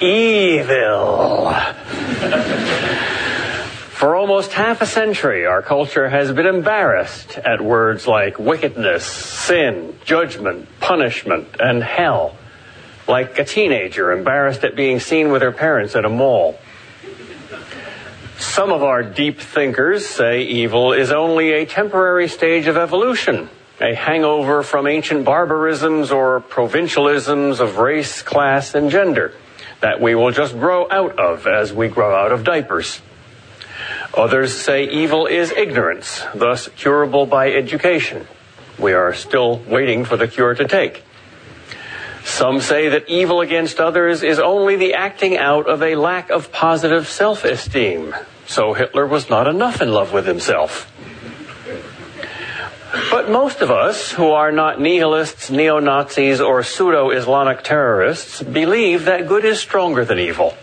Evil. For almost half a century, our culture has been embarrassed at words like wickedness, sin, judgment, punishment, and hell. Like a teenager embarrassed at being seen with her parents at a mall. Some of our deep thinkers say evil is only a temporary stage of evolution, a hangover from ancient barbarisms or provincialisms of race, class, and gender that we will just grow out of as we grow out of diapers. Others say evil is ignorance, thus curable by education. We are still waiting for the cure to take. Some say that evil against others is only the acting out of a lack of positive self-esteem. So Hitler was not enough in love with himself. But most of us who are not nihilists, neo-Nazis, or pseudo-Islamic terrorists believe that good is stronger than evil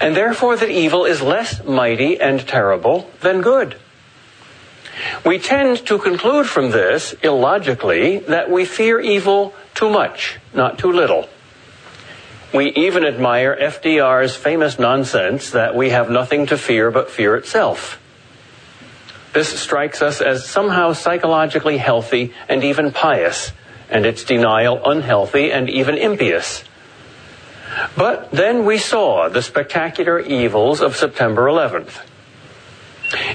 and therefore that evil is less mighty and terrible than good. We tend to conclude from this, illogically, that we fear evil too much, not too little. We even admire FDR's famous nonsense that we have nothing to fear but fear itself. This strikes us as somehow psychologically healthy and even pious, and its denial unhealthy and even impious. But then we saw the spectacular evils of September 11th.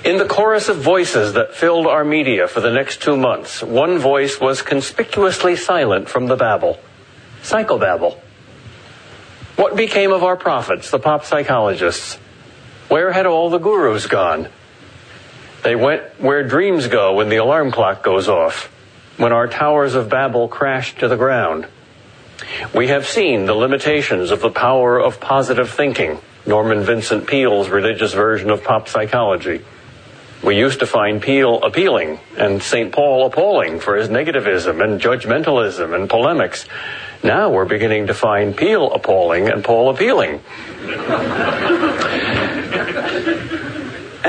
In the chorus of voices that filled our media for the next two months, one voice was conspicuously silent from the babble. Psychobabble. What became of our prophets, the pop psychologists? Where had all the gurus gone? They went where dreams go when the alarm clock goes off, when our towers of Babel crash to the ground. We have seen the limitations of the power of positive thinking, Norman Vincent Peale's religious version of pop psychology. We used to find Peale appealing and St. Paul appalling for his negativism and judgmentalism and polemics. Now we're beginning to find Peale appalling and Paul appealing.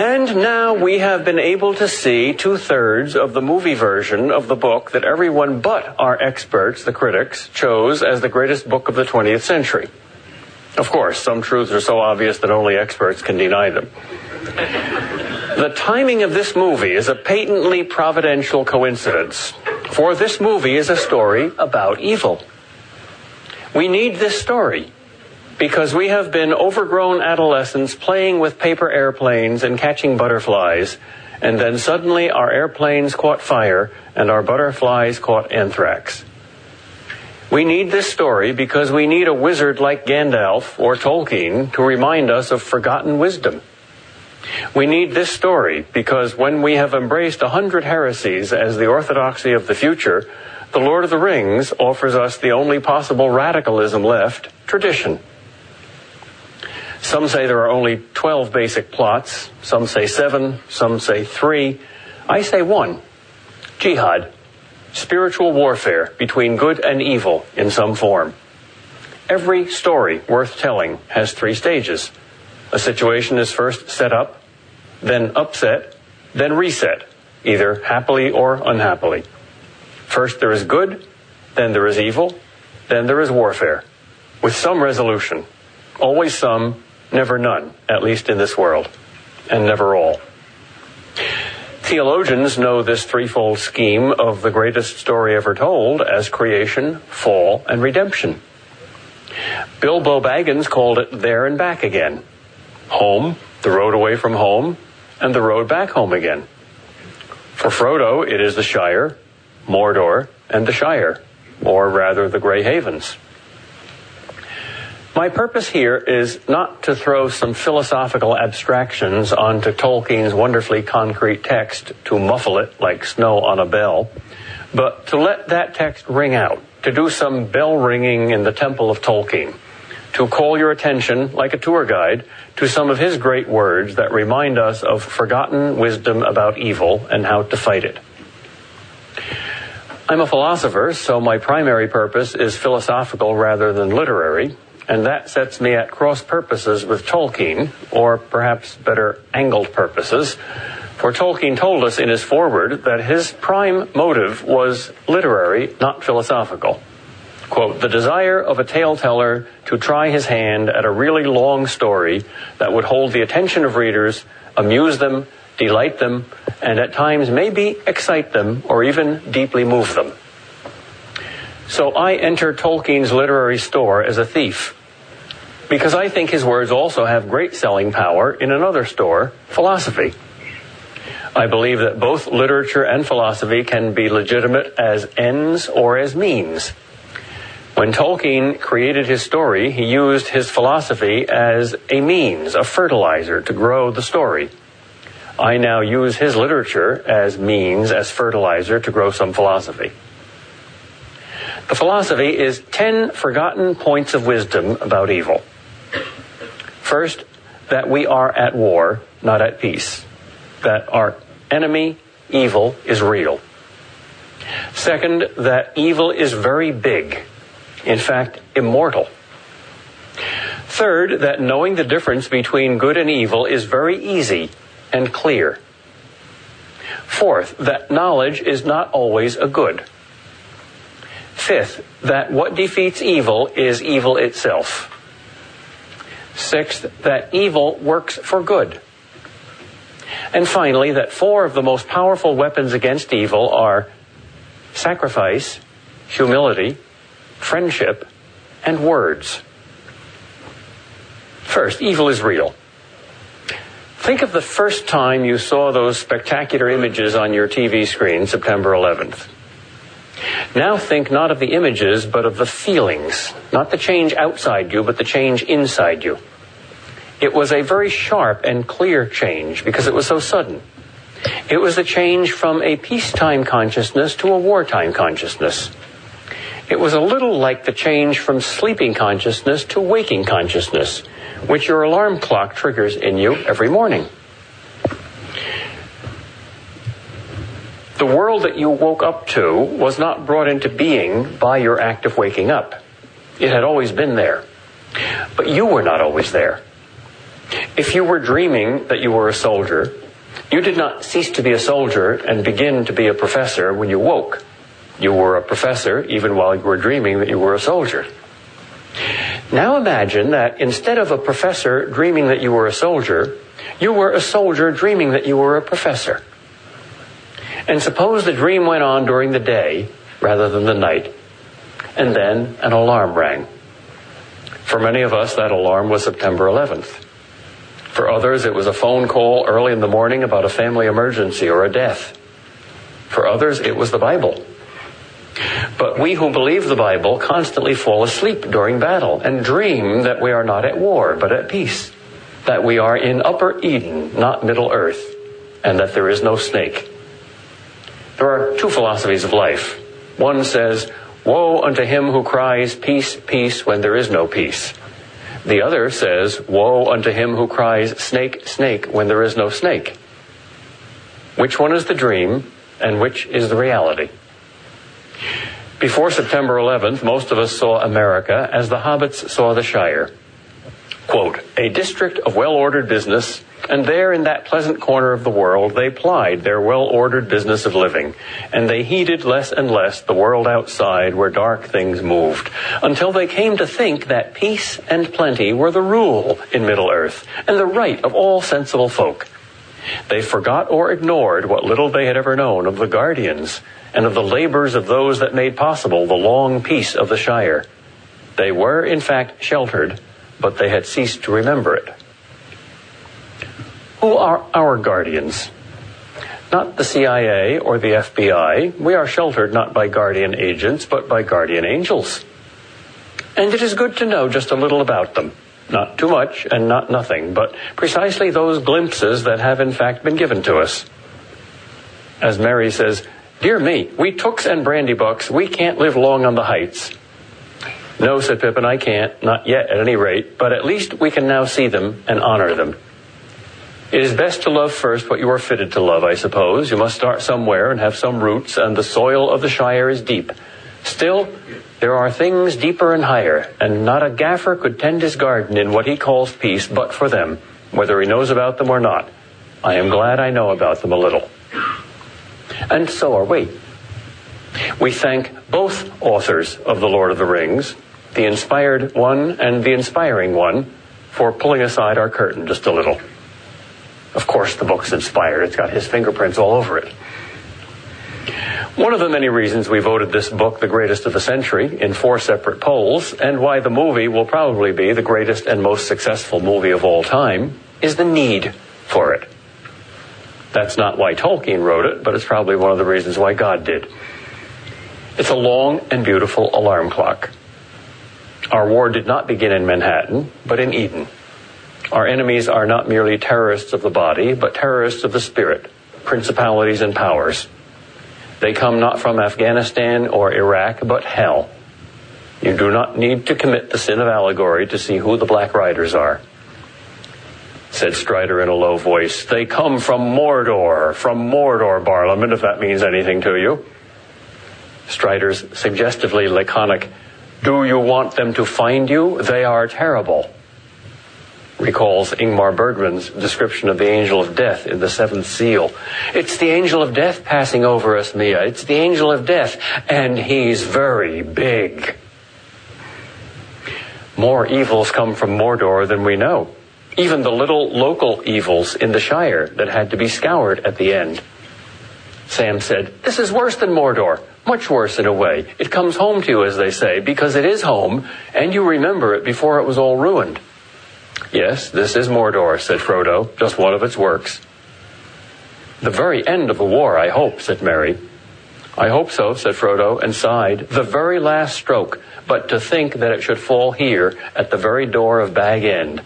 And now we have been able to see two thirds of the movie version of the book that everyone but our experts, the critics, chose as the greatest book of the 20th century. Of course, some truths are so obvious that only experts can deny them. The timing of this movie is a patently providential coincidence, for this movie is a story about evil. We need this story because we have been overgrown adolescents playing with paper airplanes and catching butterflies, and then suddenly our airplanes caught fire and our butterflies caught anthrax. We need this story because we need a wizard like Gandalf or Tolkien to remind us of forgotten wisdom. We need this story because when we have embraced a hundred heresies as the orthodoxy of the future, the Lord of the Rings offers us the only possible radicalism left, tradition. Some say there are only 12 basic plots. Some say seven. Some say three. I say one. Jihad. Spiritual warfare between good and evil in some form. Every story worth telling has three stages. A situation is first set up, then upset, then reset, either happily or unhappily. First there is good, then there is evil, then there is warfare, with some resolution. Always some, never none, at least in this world, and never all. Theologians know this threefold scheme of the greatest story ever told as creation, fall, and redemption. Bilbo Baggins called it there and back again. Home, the road away from home, and the road back home again. For Frodo, it is the Shire, Mordor, and the Shire, or rather the Grey Havens. My purpose here is not to throw some philosophical abstractions onto Tolkien's wonderfully concrete text to muffle it like snow on a bell, but to let that text ring out, to do some bell ringing in the temple of Tolkien, to call your attention, like a tour guide, to some of his great words that remind us of forgotten wisdom about evil and how to fight it. I'm a philosopher, so my primary purpose is philosophical rather than literary, and that sets me at cross purposes with Tolkien, or perhaps better, angled purposes. For Tolkien told us in his foreword that his prime motive was literary, not philosophical. Quote, the desire of a tale teller to try his hand at a really long story that would hold the attention of readers, amuse them, delight them, and at times maybe excite them or even deeply move them. So I enter Tolkien's literary store as a thief because I think his words also have great selling power in another store, philosophy. I believe that both literature and philosophy can be legitimate as ends or as means. When Tolkien created his story, he used his philosophy as a means, a fertilizer to grow the story. I now use his literature as means, as fertilizer to grow some philosophy. The philosophy is 10 forgotten points of wisdom about evil. First, that we are at war, not at peace. That our enemy, evil, is real. Second, that evil is very big, in fact, immortal. Third, that knowing the difference between good and evil is very easy and clear. Fourth, that knowledge is not always a good. Fifth, that what defeats evil is evil itself. Sixth, that evil works for good. And finally, that four of the most powerful weapons against evil are sacrifice, humility, friendship, and words. First, evil is real. Think of the first time you saw those spectacular images on your TV screen, September 11th. Now think not of the images, but of the feelings. Not the change outside you, but the change inside you. It was a very sharp and clear change because it was so sudden. It was a change from a peacetime consciousness to a wartime consciousness. It was a little like the change from sleeping consciousness to waking consciousness, which your alarm clock triggers in you every morning. The world that you woke up to was not brought into being by your act of waking up. It had always been there. But you were not always there. If you were dreaming that you were a soldier, you did not cease to be a soldier and begin to be a professor when you woke. You were a professor even while you were dreaming that you were a soldier. Now imagine that instead of a professor dreaming that you were a soldier, you were a soldier dreaming that you were a professor. And suppose the dream went on during the day rather than the night, and then an alarm rang. For many of us, that alarm was September 11th. For others, it was a phone call early in the morning about a family emergency or a death. For others, it was the Bible. But we who believe the Bible constantly fall asleep during battle and dream that we are not at war, but at peace. That we are in Upper Eden, not Middle Earth, and that there is no snake. There are two philosophies of life. One says, Woe unto him who cries, Peace, peace, when there is no peace. The other says, Woe unto him who cries, Snake, snake, when there is no snake. Which one is the dream, and which is the reality? Before September 11th, most of us saw America as the hobbits saw the Shire. Quote, a district of well ordered business and there in that pleasant corner of the world, they plied their well ordered business of living, and they heeded less and less the world outside where dark things moved, until they came to think that peace and plenty were the rule in Middle Earth, and the right of all sensible folk. They forgot or ignored what little they had ever known of the guardians and of the labors of those that made possible the long peace of the Shire. They were, in fact, sheltered, but they had ceased to remember it. Who are our guardians? Not the CIA or the FBI. We are sheltered not by guardian agents, but by guardian angels. And it is good to know just a little about them. Not too much and not nothing, but precisely those glimpses that have in fact been given to us. As Merry says, Dear me, we tooks and brandybucks, we can't live long on the heights. No, said Pippin, I can't, not yet at any rate, but at least we can now see them and honor them. It is best to love first what you are fitted to love, I suppose. You must start somewhere and have some roots, and the soil of the Shire is deep. Still, there are things deeper and higher, and not a gaffer could tend his garden in what he calls peace but for them, whether he knows about them or not. I am glad I know about them a little. And so are we. We thank both authors of The Lord of the Rings, the inspired one and the inspiring one, for pulling aside our curtain just a little. Of course, the book's inspired. It's got his fingerprints all over it. One of the many reasons we voted this book the greatest of the century in four separate polls, and why the movie will probably be the greatest and most successful movie of all time, is the need for it. That's not why Tolkien wrote it, but it's probably one of the reasons why God did. It's a long and beautiful alarm clock. Our war did not begin in Manhattan, but in Eden. Our enemies are not merely terrorists of the body, but terrorists of the spirit, principalities and powers. They come not from Afghanistan or Iraq, but hell. You do not need to commit the sin of allegory to see who the Black Riders are said Strider in a low voice. They come from Mordor, from Mordor, Barliman, if that means anything to you. Strider's suggestively laconic, Do you want them to find you? They are terrible. Recalls Ingmar Bergman's description of the angel of death in the seventh seal. It's the angel of death passing over us, Mia. It's the angel of death, and he's very big. More evils come from Mordor than we know even the little local evils in the Shire that had to be scoured at the end. Sam said, This is worse than Mordor. Much worse in a way. It comes home to you, as they say, because it is home, and you remember it before it was all ruined. Yes, this is Mordor, said Frodo, just one of its works. The very end of the war, I hope, said Merry. I hope so, said Frodo, and sighed. The very last stroke, but to think that it should fall here at the very door of Bag End.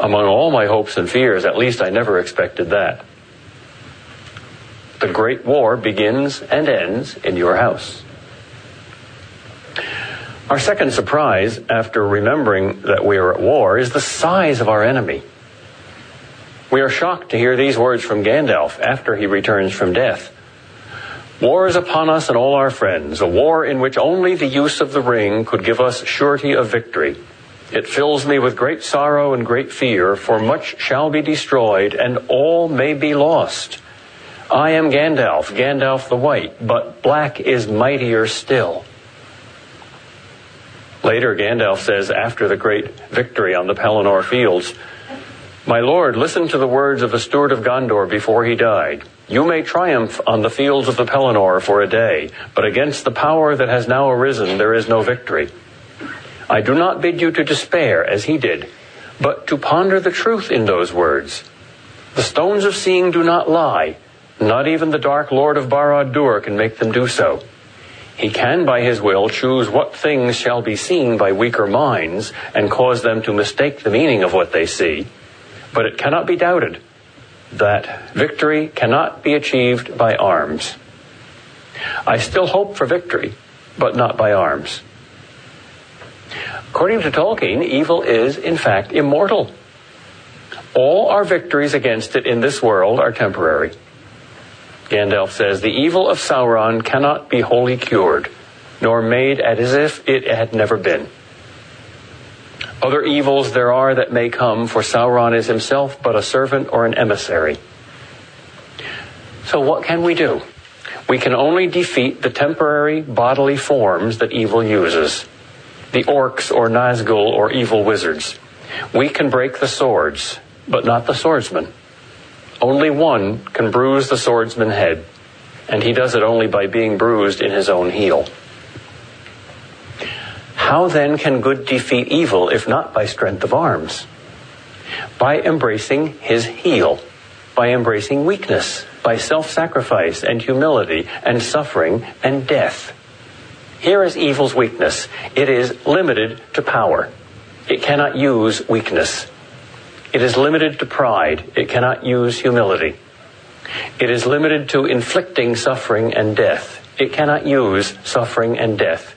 Among all my hopes and fears, at least I never expected that. The Great War begins and ends in your house. Our second surprise, after remembering that we are at war, is the size of our enemy. We are shocked to hear these words from Gandalf after he returns from death. War is upon us and all our friends, a war in which only the use of the ring could give us surety of victory. It fills me with great sorrow and great fear, for much shall be destroyed, and all may be lost. I am Gandalf, Gandalf the White, but black is mightier still. Later, Gandalf says, after the great victory on the Pelennor fields, My lord, listen to the words of the steward of Gondor before he died. You may triumph on the fields of the Pelennor for a day, but against the power that has now arisen there is no victory. I do not bid you to despair as he did, but to ponder the truth in those words. The stones of seeing do not lie. Not even the dark lord of Barad-dûr can make them do so. He can, by his will, choose what things shall be seen by weaker minds and cause them to mistake the meaning of what they see. But it cannot be doubted that victory cannot be achieved by arms. I still hope for victory, but not by arms. According to Tolkien, evil is, in fact, immortal. All our victories against it in this world are temporary. Gandalf says, The evil of Sauron cannot be wholly cured, nor made as if it had never been. Other evils there are that may come, for Sauron is himself but a servant or an emissary. So what can we do? We can only defeat the temporary bodily forms that evil uses the orcs or Nazgul or evil wizards. We can break the swords, but not the swordsman. Only one can bruise the swordsman's head, and he does it only by being bruised in his own heel. How then can good defeat evil if not by strength of arms? By embracing his heel, by embracing weakness, by self sacrifice and humility and suffering and death. Here is evil's weakness. It is limited to power. It cannot use weakness. It is limited to pride. It cannot use humility. It is limited to inflicting suffering and death. It cannot use suffering and death.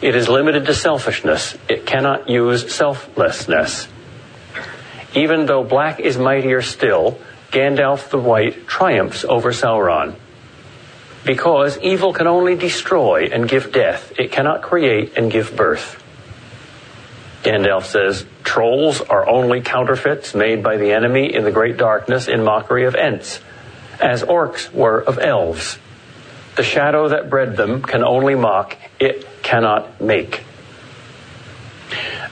It is limited to selfishness. It cannot use selflessness. Even though black is mightier still, Gandalf the White triumphs over Sauron. Because evil can only destroy and give death, it cannot create and give birth. Gandalf says, Trolls are only counterfeits made by the enemy in the great darkness in mockery of Ents, as orcs were of elves. The shadow that bred them can only mock, it cannot make.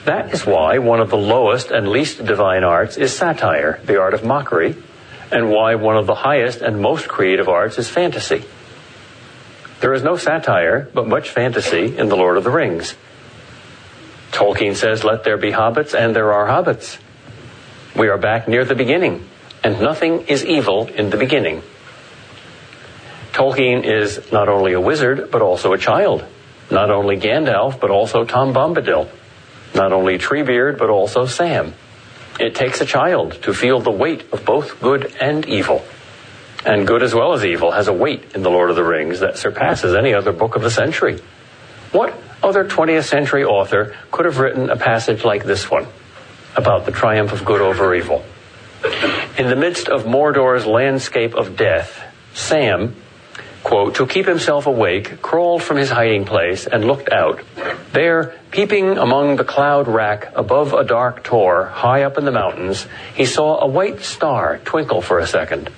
That is why one of the lowest and least divine arts is satire, the art of mockery, and why one of the highest and most creative arts is fantasy. There is no satire, but much fantasy in The Lord of the Rings. Tolkien says, Let there be hobbits, and there are hobbits. We are back near the beginning, and nothing is evil in the beginning. Tolkien is not only a wizard, but also a child. Not only Gandalf, but also Tom Bombadil. Not only Treebeard, but also Sam. It takes a child to feel the weight of both good and evil. And good as well as evil has a weight in The Lord of the Rings that surpasses any other book of the century. What other 20th century author could have written a passage like this one about the triumph of good over evil? In the midst of Mordor's landscape of death, Sam, quote, to keep himself awake, crawled from his hiding place and looked out. There, peeping among the cloud rack above a dark tor high up in the mountains, he saw a white star twinkle for a second.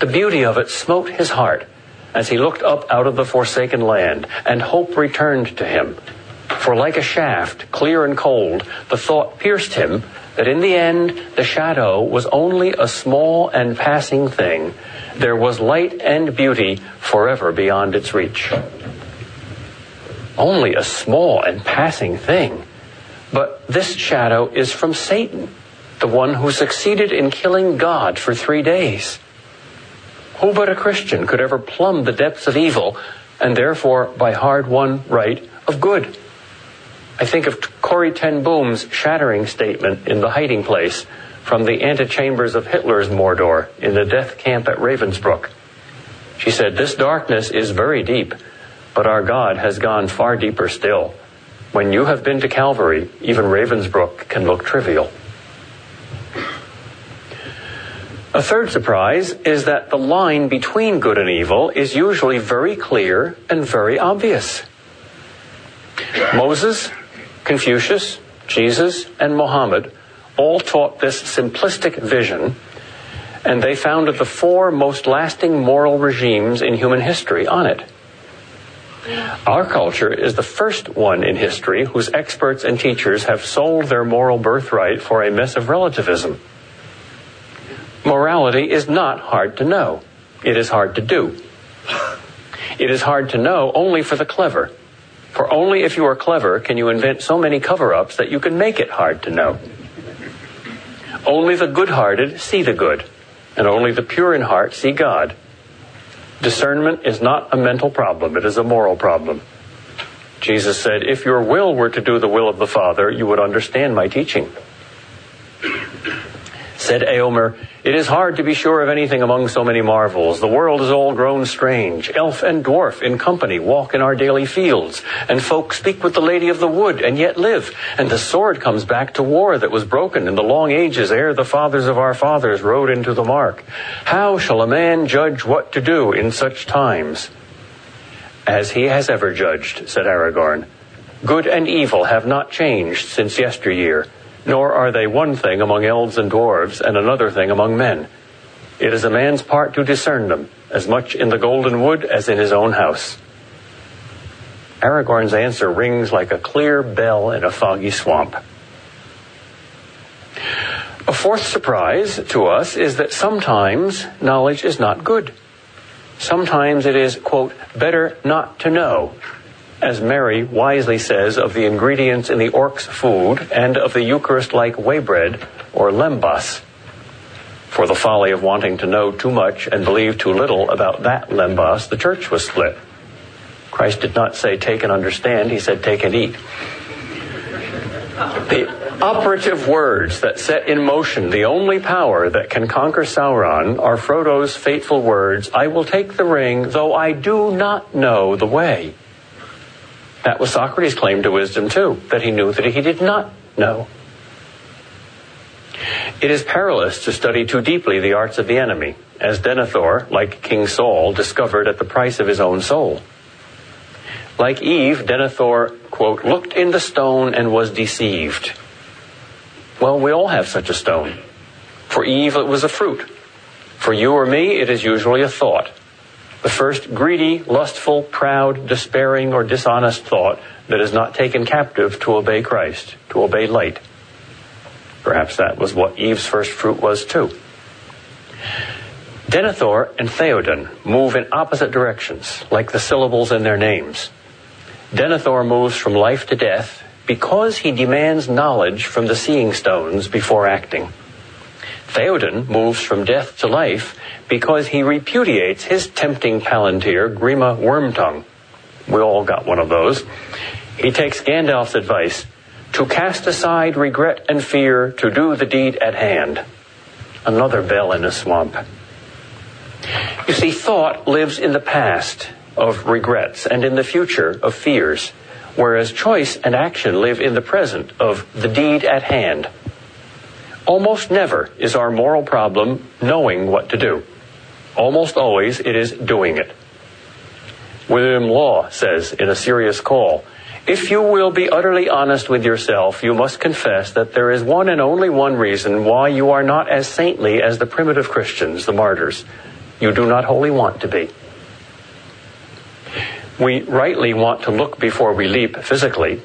The beauty of it smote his heart as he looked up out of the forsaken land, and hope returned to him. For like a shaft, clear and cold, the thought pierced him that in the end the shadow was only a small and passing thing. There was light and beauty forever beyond its reach. Only a small and passing thing. But this shadow is from Satan, the one who succeeded in killing God for three days. Who but a Christian could ever plumb the depths of evil and therefore, by hard won right, of good? I think of Corrie ten Boom's shattering statement in The Hiding Place from the antechambers of Hitler's Mordor in the death camp at Ravensbrück. She said, This darkness is very deep, but our God has gone far deeper still. When you have been to Calvary, even Ravensbrück can look trivial. A third surprise is that the line between good and evil is usually very clear and very obvious. Moses, Confucius, Jesus, and Mohammed all taught this simplistic vision, and they founded the four most lasting moral regimes in human history on it. Our culture is the first one in history whose experts and teachers have sold their moral birthright for a mess of relativism. Morality is not hard to know. It is hard to do. It is hard to know only for the clever. For only if you are clever can you invent so many cover ups that you can make it hard to know. Only the good hearted see the good, and only the pure in heart see God. Discernment is not a mental problem, it is a moral problem. Jesus said, If your will were to do the will of the Father, you would understand my teaching. Said Eomer, It is hard to be sure of anything among so many marvels. The world is all grown strange. Elf and dwarf in company walk in our daily fields, and folk speak with the lady of the wood and yet live. And the sword comes back to war that was broken in the long ages ere the fathers of our fathers rode into the mark. How shall a man judge what to do in such times? As he has ever judged, said Aragorn. Good and evil have not changed since yesteryear nor are they one thing among elves and dwarves and another thing among men. It is a man's part to discern them, as much in the golden wood as in his own house. Aragorn's answer rings like a clear bell in a foggy swamp. A fourth surprise to us is that sometimes knowledge is not good. Sometimes it is, quote, better not to know, as Merry wisely says of the ingredients in the orc's food and of the Eucharist like waybread or lembas, for the folly of wanting to know too much and believe too little about that lembas, the church was split. Christ did not say take and understand, he said take and eat. The operative words that set in motion the only power that can conquer Sauron are Frodo's fateful words, I will take the ring, though I do not know the way. That was Socrates' claim to wisdom, too, that he knew that he did not know. It is perilous to study too deeply the arts of the enemy, as Denethor, like King Saul, discovered at the price of his own soul. Like Eve, Denethor, quote, looked in the stone and was deceived. Well, we all have such a stone. For Eve, it was a fruit. For you or me, it is usually a thought. The first greedy, lustful, proud, despairing, or dishonest thought that is not taken captive to obey Christ, to obey light. Perhaps that was what Eve's first fruit was too. Denethor and Theoden move in opposite directions, like the syllables in their names. Denethor moves from life to death because he demands knowledge from the seeing stones before acting. Theoden moves from death to life because he repudiates his tempting palantir, Grima Wormtongue. We all got one of those. He takes Gandalf's advice to cast aside regret and fear to do the deed at hand. Another bell in a swamp. You see, thought lives in the past of regrets and in the future of fears, whereas choice and action live in the present of the deed at hand. Almost never is our moral problem knowing what to do. Almost always it is doing it. William Law says in A Serious Call, if you will be utterly honest with yourself, you must confess that there is one and only one reason why you are not as saintly as the primitive Christians, the martyrs. You do not wholly want to be. We rightly want to look before we leap physically,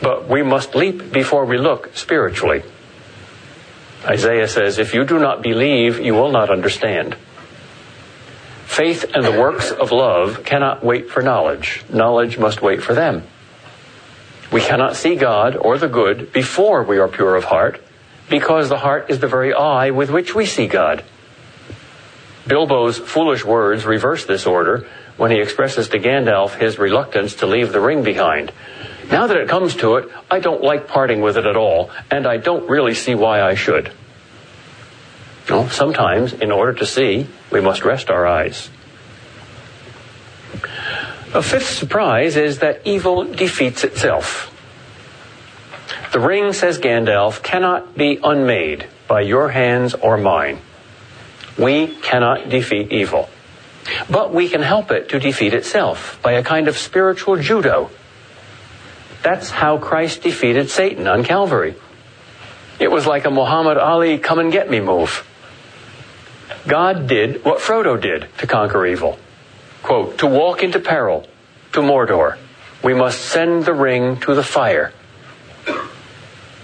but we must leap before we look spiritually. Isaiah says, If you do not believe, you will not understand. Faith and the works of love cannot wait for knowledge. Knowledge must wait for them. We cannot see God or the good before we are pure of heart, because the heart is the very eye with which we see God. Bilbo's foolish words reverse this order when he expresses to Gandalf his reluctance to leave the ring behind. Now that it comes to it, I don't like parting with it at all, and I don't really see why I should. Well, sometimes, in order to see, we must rest our eyes. A fifth surprise is that evil defeats itself. The ring, says Gandalf, cannot be unmade by your hands or mine. We cannot defeat evil. But we can help it to defeat itself by a kind of spiritual judo. That's how Christ defeated Satan on Calvary. It was like a Muhammad Ali come and get me move. God did what Frodo did to conquer evil. Quote, to walk into peril, to Mordor, we must send the ring to the fire.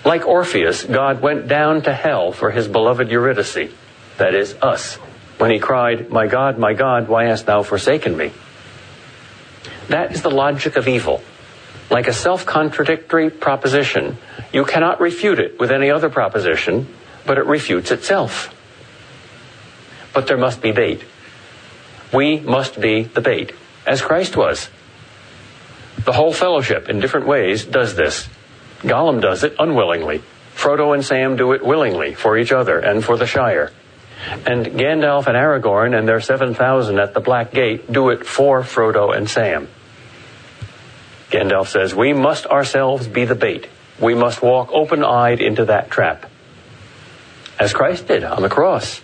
Like Orpheus, God went down to hell for his beloved Eurydice, that is, us, when he cried, My God, my God, why hast thou forsaken me? That is the logic of evil. Like a self contradictory proposition, you cannot refute it with any other proposition, but it refutes itself. But there must be bait. We must be the bait, as Christ was. The whole fellowship, in different ways, does this. Gollum does it unwillingly. Frodo and Sam do it willingly for each other and for the Shire. And Gandalf and Aragorn and their 7,000 at the Black Gate do it for Frodo and Sam. Gandalf says, We must ourselves be the bait. We must walk open eyed into that trap. As Christ did on the cross.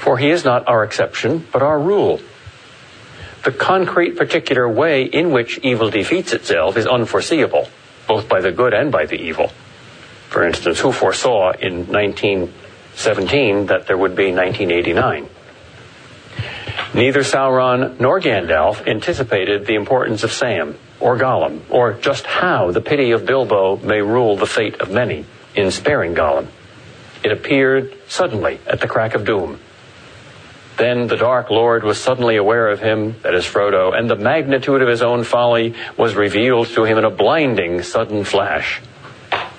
For he is not our exception, but our rule. The concrete, particular way in which evil defeats itself is unforeseeable, both by the good and by the evil. For instance, who foresaw in 1917 that there would be 1989? Neither Sauron nor Gandalf anticipated the importance of Sam or Gollum, or just how the pity of Bilbo may rule the fate of many in sparing Gollum. It appeared suddenly at the crack of doom. Then the Dark Lord was suddenly aware of him, that is Frodo, and the magnitude of his own folly was revealed to him in a blinding, sudden flash.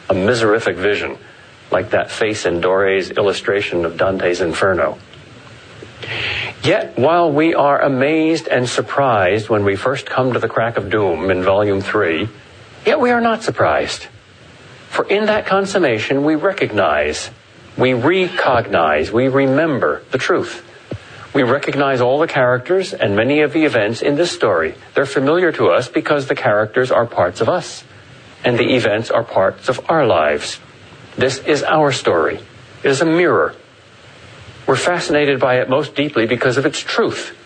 A miserific vision, like that face in Dore's illustration of Dante's Inferno. Yet, while we are amazed and surprised when we first come to the crack of doom in Volume 3, yet we are not surprised. For in that consummation, we recognize, we recognize, we remember the truth. We recognize all the characters and many of the events in this story. They're familiar to us because the characters are parts of us, and the events are parts of our lives. This is our story. It is a mirror. We're fascinated by it most deeply because of its truth.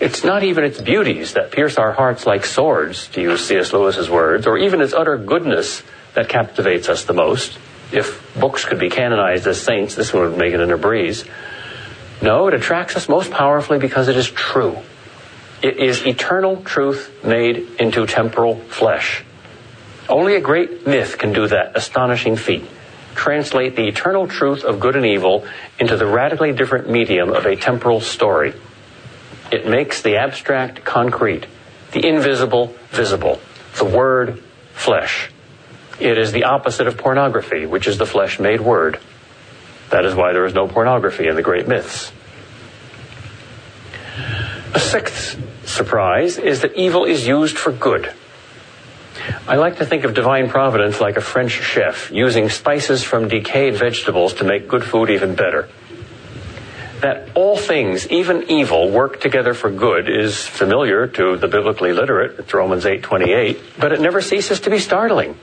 It's not even its beauties that pierce our hearts like swords, to use C.S. Lewis's words, or even its utter goodness that captivates us the most. If books could be canonized as saints, this one would make it in a breeze. No, it attracts us most powerfully because it is true. It is eternal truth made into temporal flesh. Only a great myth can do that astonishing feat. Translate the eternal truth of good and evil into the radically different medium of a temporal story. It makes the abstract concrete, the invisible visible, the word flesh. It is the opposite of pornography, which is the flesh made word. That is why there is no pornography in the great myths. A sixth surprise is that evil is used for good. I like to think of divine providence like a French chef using spices from decayed vegetables to make good food even better. That all things, even evil, work together for good is familiar to the biblically literate. It's Romans 8:28, but it never ceases to be startling.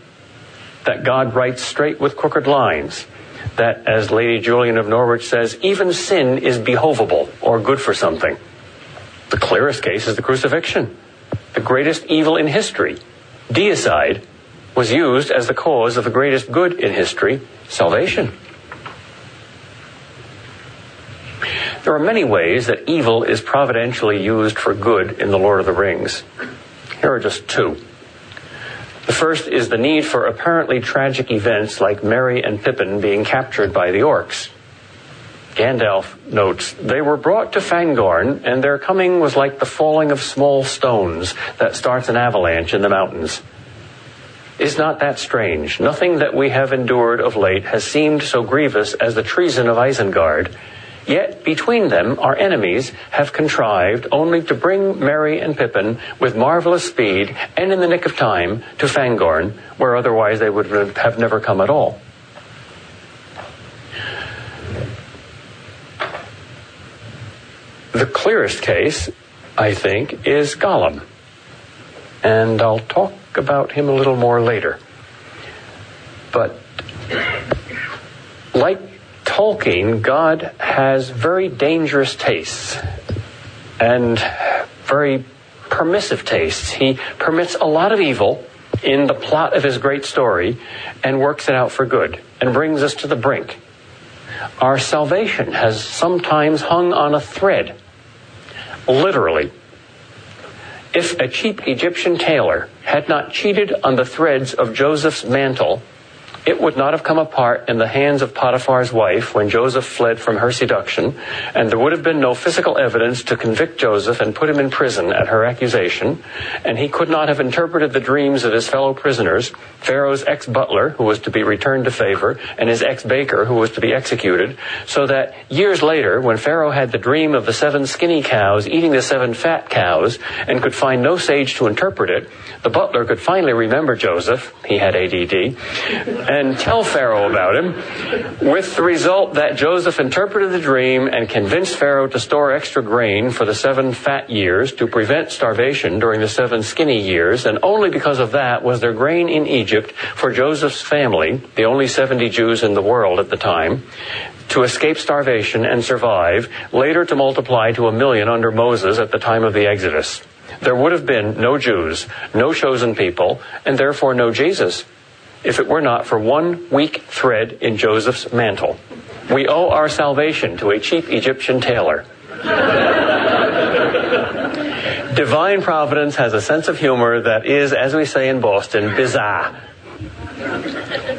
That God writes straight with crooked lines. That, as Lady Julian of Norwich says, even sin is behovable or good for something. The clearest case is the crucifixion, the greatest evil in history deicide was used as the cause of the greatest good in history, salvation. There are many ways that evil is providentially used for good in The Lord of the Rings. Here are just two. The first is the need for apparently tragic events like Merry and Pippin being captured by the orcs. Gandalf notes, they were brought to Fangorn, and their coming was like the falling of small stones that starts an avalanche in the mountains. Is not that strange? Nothing that we have endured of late has seemed so grievous as the treason of Isengard. Yet between them our enemies have contrived only to bring Merry and Pippin with marvelous speed and in the nick of time to Fangorn, where otherwise they would have never come at all. The clearest case, I think, is Gollum. And I'll talk about him a little more later. But like Tolkien, God has very dangerous tastes and very permissive tastes. He permits a lot of evil in the plot of his great story and works it out for good and brings us to the brink. Our salvation has sometimes hung on a thread, literally. If a cheap Egyptian tailor had not cheated on the threads of Joseph's mantle, it would not have come apart in the hands of Potiphar's wife when Joseph fled from her seduction, and there would have been no physical evidence to convict Joseph and put him in prison at her accusation, and he could not have interpreted the dreams of his fellow prisoners, Pharaoh's ex-butler, who was to be returned to favor, and his ex-baker, who was to be executed, so that years later, when Pharaoh had the dream of the seven skinny cows eating the seven fat cows, and could find no sage to interpret it, the butler could finally remember Joseph, he had ADD, and tell Pharaoh about him, with the result that Joseph interpreted the dream and convinced Pharaoh to store extra grain for the seven fat years to prevent starvation during the seven skinny years, and only because of that was there grain in Egypt for Joseph's family, the only 70 Jews in the world at the time, to escape starvation and survive, later to multiply to a million under Moses at the time of the Exodus. There would have been no Jews, no chosen people, and therefore no Jesus if it were not for one weak thread in Joseph's mantle. We owe our salvation to a cheap Egyptian tailor. Divine providence has a sense of humor that is, as we say in Boston, bizarre.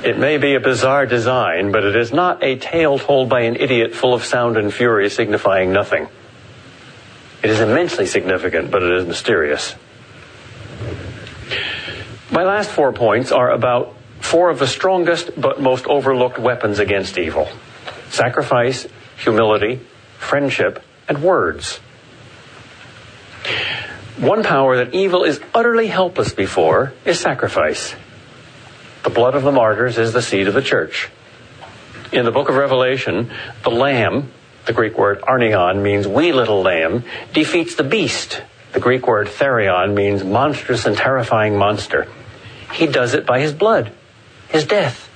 It may be a bizarre design, but it is not a tale told by an idiot full of sound and fury signifying nothing. It is immensely significant, but it is mysterious. My last four points are about four of the strongest but most overlooked weapons against evil sacrifice, humility, friendship, and words. One power that evil is utterly helpless before is sacrifice. The blood of the martyrs is the seed of the church. In the book of Revelation, the lamb, the Greek word arnion means wee little lamb, defeats the beast. The Greek word therion means monstrous and terrifying monster. He does it by his blood his death.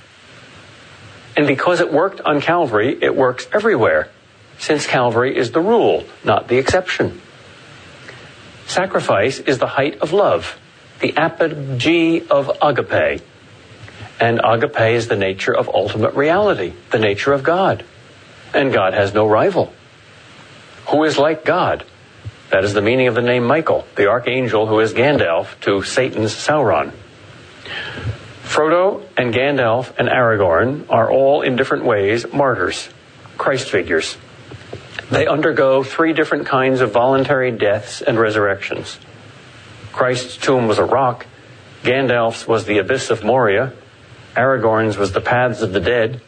And because it worked on Calvary, it works everywhere, since Calvary is the rule, not the exception. Sacrifice is the height of love, the apogee of agape. And agape is the nature of ultimate reality, the nature of God. And God has no rival. Who is like God? That is the meaning of the name Michael, the archangel who is Gandalf to Satan's Sauron. Frodo and Gandalf and Aragorn are all in different ways martyrs, Christ figures. They undergo three different kinds of voluntary deaths and resurrections. Christ's tomb was a rock, Gandalf's was the abyss of Moria, Aragorn's was the paths of the dead,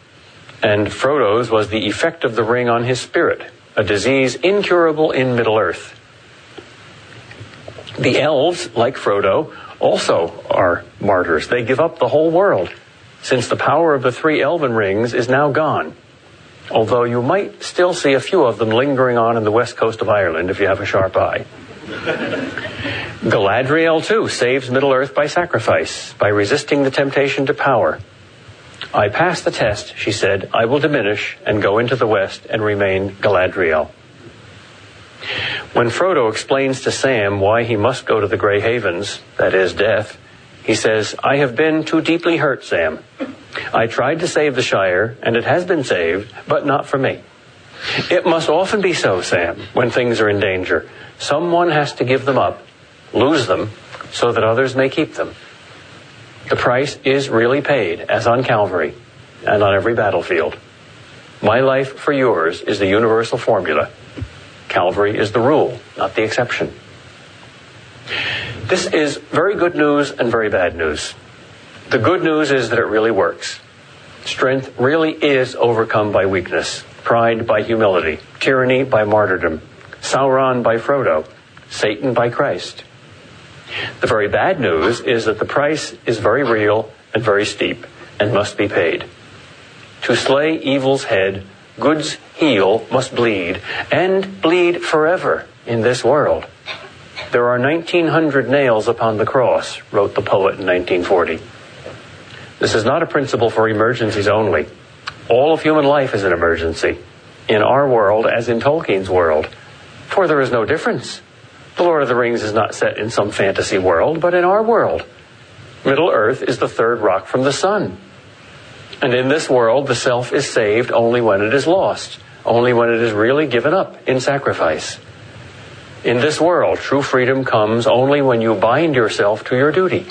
and Frodo's was the effect of the ring on his spirit, a disease incurable in Middle Earth. The elves, like Frodo, also are martyrs. They give up the whole world, since the power of the three elven rings is now gone. Although you might still see a few of them lingering on in the west coast of Ireland if you have a sharp eye. Galadriel, too, saves Middle Earth by sacrifice, by resisting the temptation to power. I pass the test, she said. I will diminish and go into the west and remain Galadriel. When Frodo explains to Sam why he must go to the Grey Havens, that is, death, he says, I have been too deeply hurt, Sam. I tried to save the Shire, and it has been saved, but not for me. It must often be so, Sam, when things are in danger. Someone has to give them up, lose them, so that others may keep them. The price is really paid, as on Calvary, and on every battlefield. My life for yours is the universal formula. Calvary is the rule, not the exception. This is very good news and very bad news. The good news is that it really works. Strength really is overcome by weakness, pride by humility, tyranny by martyrdom, Sauron by Frodo, Satan by Christ. The very bad news is that the price is very real and very steep and must be paid. To slay evil's head, good's heel must bleed, and bleed forever in this world. There are 1900 nails upon the cross, wrote the poet in 1940. This is not a principle for emergencies only. All of human life is an emergency, in our world as in Tolkien's world, for there is no difference. The Lord of the Rings is not set in some fantasy world, but in our world. Middle Earth is the third rock from the sun. And in this world, the self is saved only when it is lost, only when it is really given up in sacrifice. In this world, true freedom comes only when you bind yourself to your duty.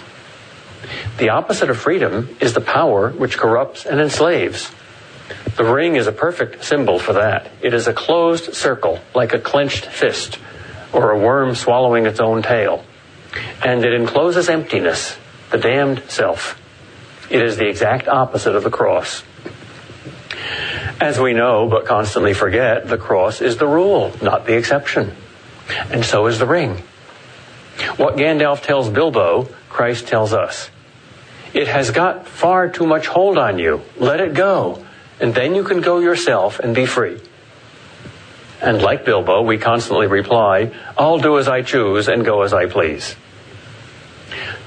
The opposite of freedom is the power which corrupts and enslaves. The ring is a perfect symbol for that. It is a closed circle, like a clenched fist, or a worm swallowing its own tail. And it encloses emptiness, the damned self. It is the exact opposite of the cross. As we know, but constantly forget, the cross is the rule, not the exception. And so is the ring. What Gandalf tells Bilbo, Christ tells us. It has got far too much hold on you. Let it go. And then you can go yourself and be free. And like Bilbo, we constantly reply, I'll do as I choose and go as I please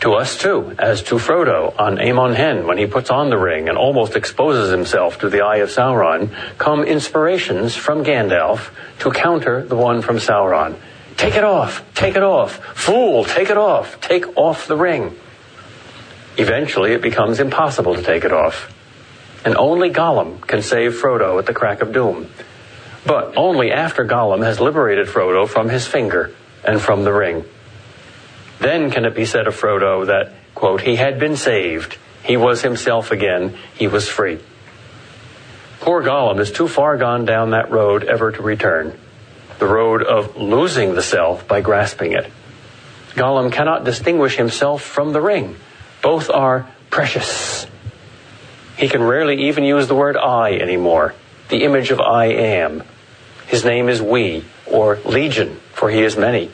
to us too, as to Frodo on Amon Hen when he puts on the ring and almost exposes himself to the eye of Sauron, come inspirations from Gandalf to counter the one from Sauron. Take it off, take it off, fool, take it off, take off the ring. Eventually it becomes impossible to take it off. And only Gollum can save Frodo at the crack of doom. But only after Gollum has liberated Frodo from his finger and from the ring. Then can it be said of Frodo that, quote, he had been saved, he was himself again, he was free. Poor Gollum is too far gone down that road ever to return, the road of losing the self by grasping it. Gollum cannot distinguish himself from the ring. Both are precious. He can rarely even use the word I anymore, the image of I am. His name is we, or legion, for he is many.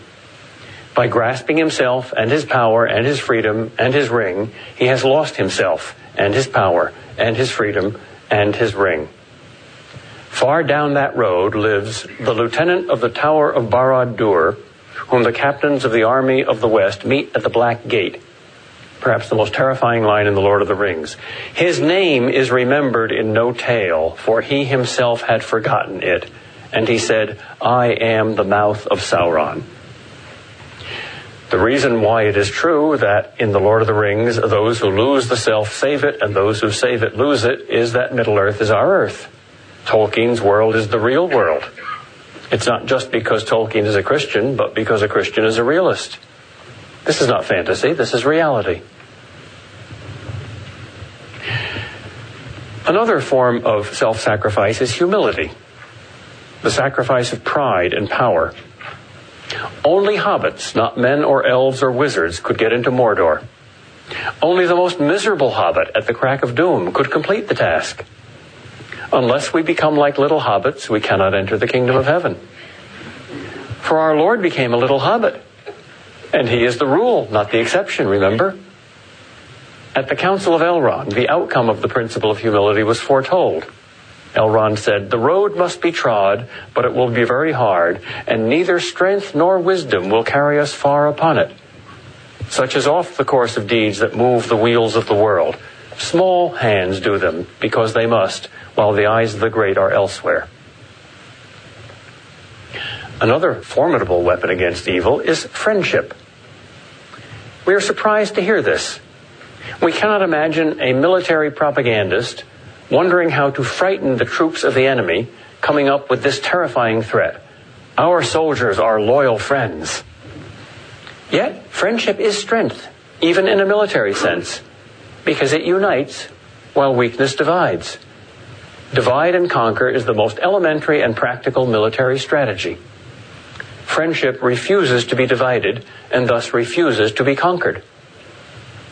By grasping himself and his power and his freedom and his ring, he has lost himself and his power and his freedom and his ring. Far down that road lives the lieutenant of the Tower of Barad-dûr, whom the captains of the army of the West meet at the Black Gate. Perhaps the most terrifying line in The Lord of the Rings. His name is remembered in no tale, for he himself had forgotten it. And he said, I am the mouth of Sauron. The reason why it is true that in The Lord of the Rings, those who lose the self save it, and those who save it lose it, is that Middle Earth is our Earth. Tolkien's world is the real world. It's not just because Tolkien is a Christian, but because a Christian is a realist. This is not fantasy, this is reality. Another form of self sacrifice is humility, the sacrifice of pride and power. Only hobbits, not men or elves or wizards, could get into Mordor. Only the most miserable hobbit at the crack of doom could complete the task. Unless we become like little hobbits, we cannot enter the kingdom of heaven. For our Lord became a little hobbit. And he is the rule, not the exception, remember? At the Council of Elrond, the outcome of the principle of humility was foretold. Elrond said, The road must be trod, but it will be very hard, and neither strength nor wisdom will carry us far upon it. Such is oft the course of deeds that move the wheels of the world. Small hands do them, because they must, while the eyes of the great are elsewhere. Another formidable weapon against evil is friendship. We are surprised to hear this. We cannot imagine a military propagandist wondering how to frighten the troops of the enemy coming up with this terrifying threat. Our soldiers are loyal friends. Yet, friendship is strength, even in a military sense, because it unites while weakness divides. Divide and conquer is the most elementary and practical military strategy. Friendship refuses to be divided and thus refuses to be conquered.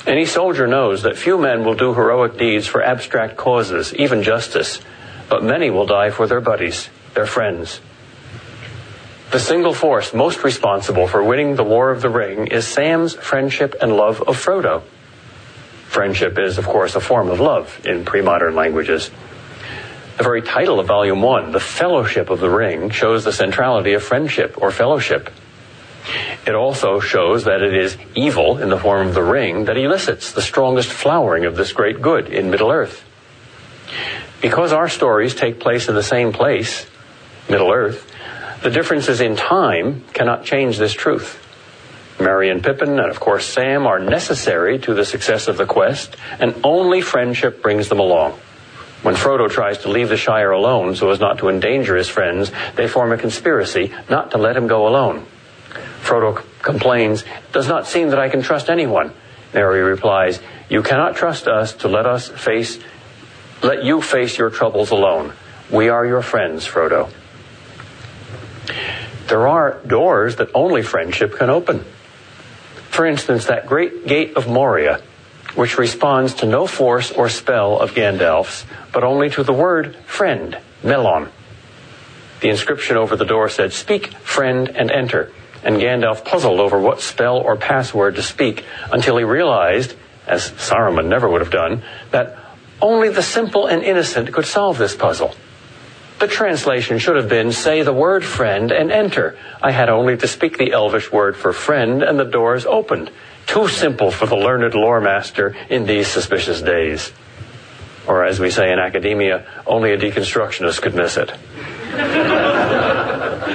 Any soldier knows that few men will do heroic deeds for abstract causes, even justice, but many will die for their buddies, their friends. The single force most responsible for winning the War of the Ring is Sam's friendship and love of Frodo. Friendship is, of course, a form of love in pre modern languages. The very title of Volume 1, The Fellowship of the Ring, shows the centrality of friendship or fellowship. It also shows that it is evil in the form of the ring that elicits the strongest flowering of this great good in Middle Earth. Because our stories take place in the same place, Middle Earth, the differences in time cannot change this truth. Merry and Pippin, and of course Sam, are necessary to the success of the quest, and only friendship brings them along. When Frodo tries to leave the Shire alone so as not to endanger his friends, they form a conspiracy not to let him go alone. Frodo complains, It does not seem that I can trust anyone. Merry replies, You cannot trust us to let us face, let you face your troubles alone. We are your friends, Frodo. There are doors that only friendship can open. For instance, that great gate of Moria, which responds to no force or spell of Gandalf's, but only to the word friend, Mellon. The inscription over the door said, Speak, friend, and enter and Gandalf puzzled over what spell or password to speak until he realized, as Saruman never would have done, that only the simple and innocent could solve this puzzle. The translation should have been, say the word friend and enter. I had only to speak the elvish word for friend and the doors opened. Too simple for the learned lore master in these suspicious days. Or as we say in academia, only a deconstructionist could miss it.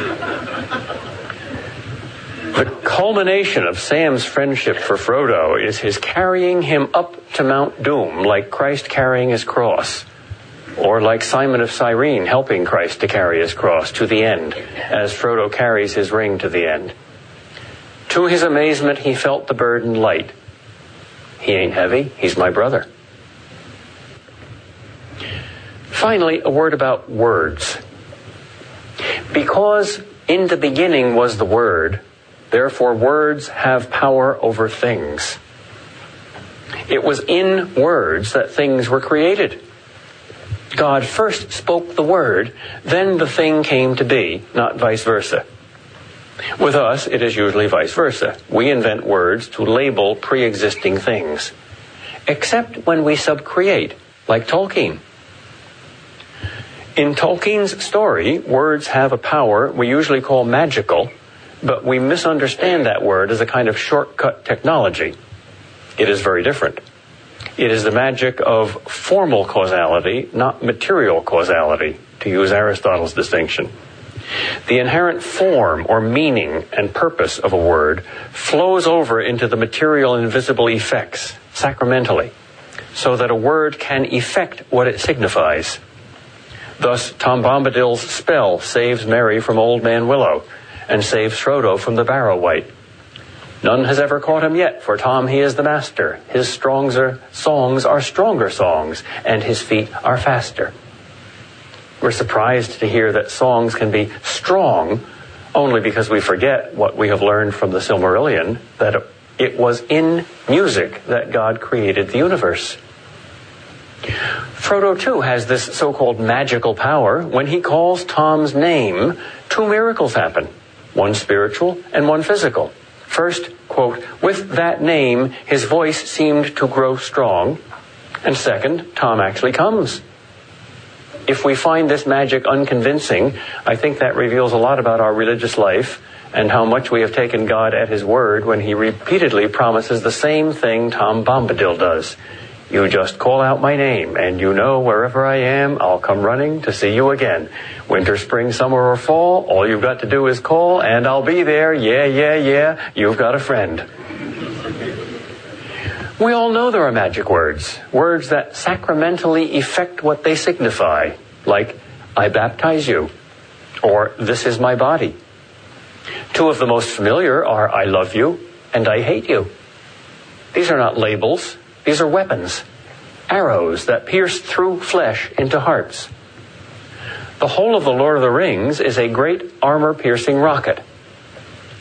The culmination of Sam's friendship for Frodo is his carrying him up to Mount Doom like Christ carrying his cross, or like Simon of Cyrene helping Christ to carry his cross to the end, as Frodo carries his ring to the end. To his amazement, he felt the burden light. He ain't heavy, he's my brother. Finally, a word about words. Because in the beginning was the Word, Therefore, words have power over things. It was in words that things were created. God first spoke the word, then the thing came to be, not vice versa. With us, it is usually vice versa. We invent words to label pre existing things, except when we subcreate, like Tolkien. In Tolkien's story, words have a power we usually call magical but we misunderstand that word as a kind of shortcut technology. It is very different. It is the magic of formal causality, not material causality, to use Aristotle's distinction. The inherent form or meaning and purpose of a word flows over into the material and visible effects sacramentally, so that a word can effect what it signifies. Thus, Tom Bombadil's spell saves Merry from Old Man Willow and saves Frodo from the Barrow-wight. None has ever caught him yet, for Tom he is the master. His strongs are, songs are stronger songs, and his feet are faster. We're surprised to hear that songs can be strong only because we forget what we have learned from the Silmarillion, that it was in music that God created the universe. Frodo, too, has this so called magical power. When he calls Tom's name, two miracles happen one spiritual and one physical. First, quote, with that name, his voice seemed to grow strong. And second, Tom actually comes. If we find this magic unconvincing, I think that reveals a lot about our religious life and how much we have taken God at His word when He repeatedly promises the same thing Tom Bombadil does. You just call out my name, and you know wherever I am, I'll come running to see you again. Winter, spring, summer, or fall, all you've got to do is call, and I'll be there. Yeah, yeah, yeah, you've got a friend. We all know there are magic words, words that sacramentally effect what they signify, like, I baptize you, or this is my body. Two of the most familiar are I love you and I hate you. These are not labels, these are weapons, arrows that pierce through flesh into hearts. The whole of the Lord of the Rings is a great armor piercing rocket.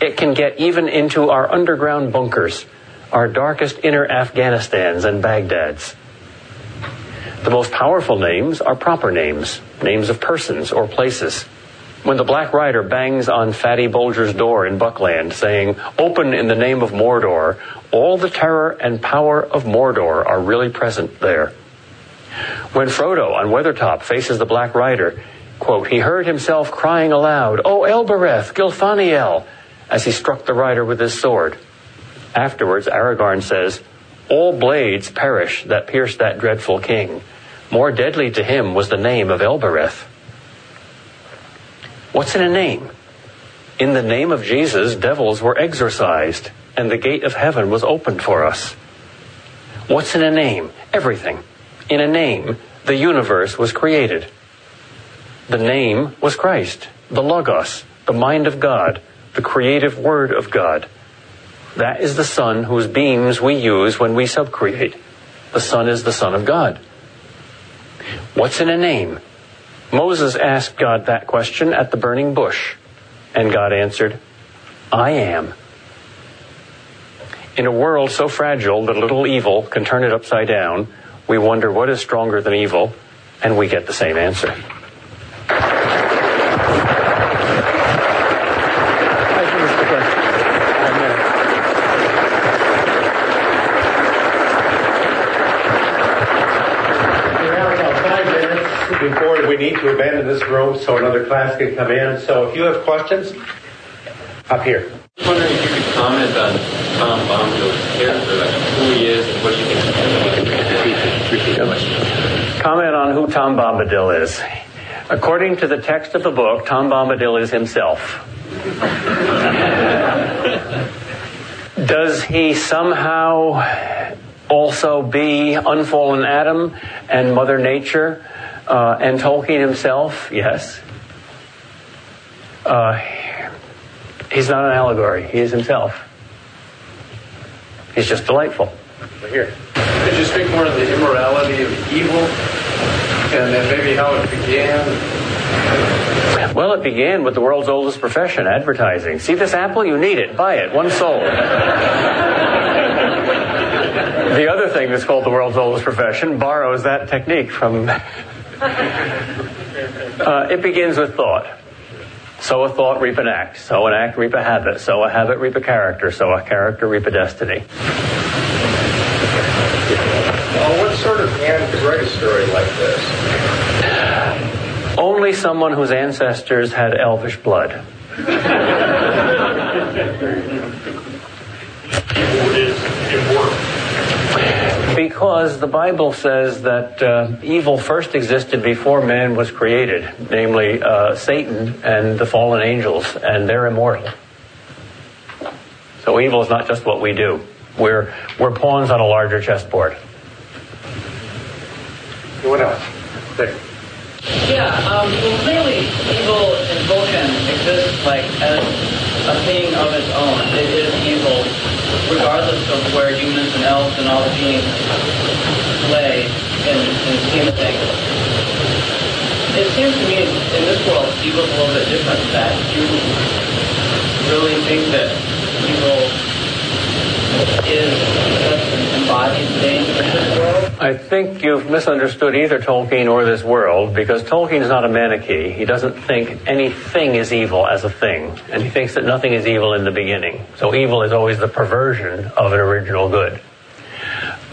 It can get even into our underground bunkers, our darkest inner Afghanistans and Baghdads. The most powerful names are proper names, names of persons or places. When the Black Rider bangs on Fatty Bolger's door in Buckland, saying, Open in the name of Mordor, all the terror and power of Mordor are really present there. When Frodo on Weathertop faces the Black Rider, quote, he heard himself crying aloud, O Elbereth, Gilthoniel, as he struck the rider with his sword. Afterwards, Aragorn says, All blades perish that pierced that dreadful king. More deadly to him was the name of Elbereth. What's in a name? In the name of Jesus, devils were exorcised and the gate of heaven was opened for us. What's in a name? Everything. In a name, the universe was created. The name was Christ, the Logos, the mind of God, the creative word of God. That is the Son whose beams we use when we subcreate. The Son is the Son of God. What's in a name? Moses asked God that question at the burning bush, and God answered, I am. In a world so fragile that a little evil can turn it upside down, we wonder what is stronger than evil, and we get the same answer. before we need to abandon this room so another class can come in. So if you have questions, up here. I was wondering if you could comment on Tom Bombadil's character, like who he is and what you think. Repeat the. Comment on who Tom Bombadil is. According to the text of the book, Tom Bombadil is himself. Does he somehow also be unfallen Adam and Mother Nature uh, and Tolkien himself? Yes. Uh, he's not an allegory. He is himself. He's just delightful. Here. Could you speak more of the immorality of evil and then maybe how it began? Well, it began with the world's oldest profession, advertising. See this apple? You need it. Buy it. One sold. the other thing that's called the world's oldest profession borrows that technique from. Uh, it begins with thought. Sow a thought, reap an act. Sow an act, reap a habit. Sow a habit, reap a character. Sow a character, reap a destiny. Well, what sort of man could write a story like this? Only someone whose ancestors had elvish blood. Because the Bible says that uh, evil first existed before man was created, namely uh, Satan and the fallen angels, and they're immortal. So evil is not just what we do. We're, we're pawns on a larger chessboard. What else? There. Yeah, um, well, clearly evil in Tolkien exists like as a thing of its own. It is evil, regardless of where humans and elves and all the beings lay in, in the scheme of things. It seems to me in this world, evil's a little bit different. That you really think that evil is just an embodied thing? I think you've misunderstood either Tolkien or this world because Tolkien's not a Manichee. He doesn't think anything is evil as a thing, and he thinks that nothing is evil in the beginning. So evil is always the perversion of an original good.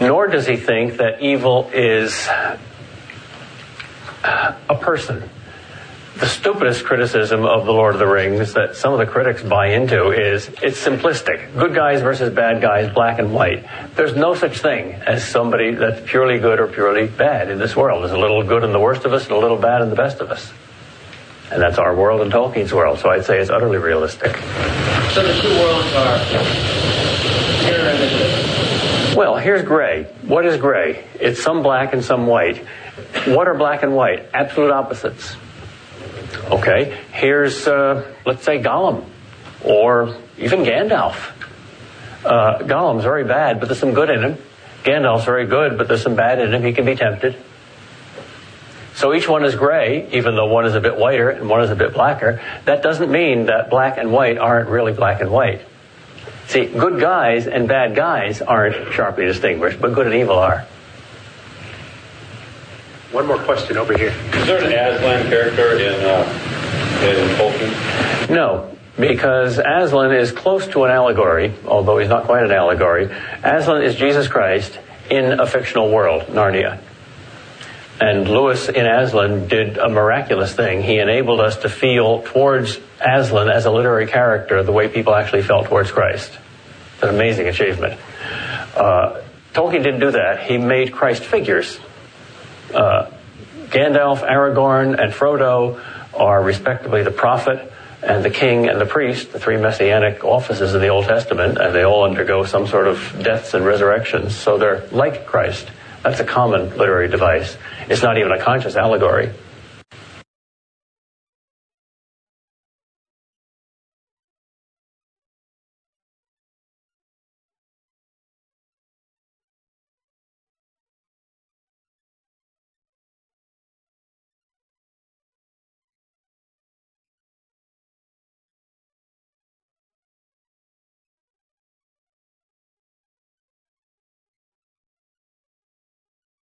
Nor does he think that evil is a person. The stupidest criticism of The Lord of the Rings that some of the critics buy into is it's simplistic. Good guys versus bad guys, black and white. There's no such thing as somebody that's purely good or purely bad in this world. There's a little good in the worst of us and a little bad in the best of us. And that's our world and Tolkien's world. So I'd say it's utterly realistic. So the two worlds are. Well, here's gray. What is gray? It's some black and some white. What are black and white? Absolute opposites. Okay, here's, uh, let's say, Gollum, or even Gandalf. Uh, Gollum's very bad, but there's some good in him. Gandalf's very good, but there's some bad in him. He can be tempted. So each one is gray, even though one is a bit whiter and one is a bit blacker. That doesn't mean that black and white aren't really black and white. See, good guys and bad guys aren't sharply distinguished, but good and evil are. One more question over here. Is there an Aslan character in, uh, in Tolkien? No, because Aslan is close to an allegory, although he's not quite an allegory. Aslan is Jesus Christ in a fictional world, Narnia. And Lewis in Aslan did a miraculous thing. He enabled us to feel towards Aslan as a literary character the way people actually felt towards Christ. It's an amazing achievement. Uh, Tolkien didn't do that. He made Christ figures. Uh, Gandalf, Aragorn, and Frodo are respectively the prophet and the king and the priest, the three messianic offices in the Old Testament, and they all undergo some sort of deaths and resurrections. So they're like Christ. That's a common literary device. It's not even a conscious allegory.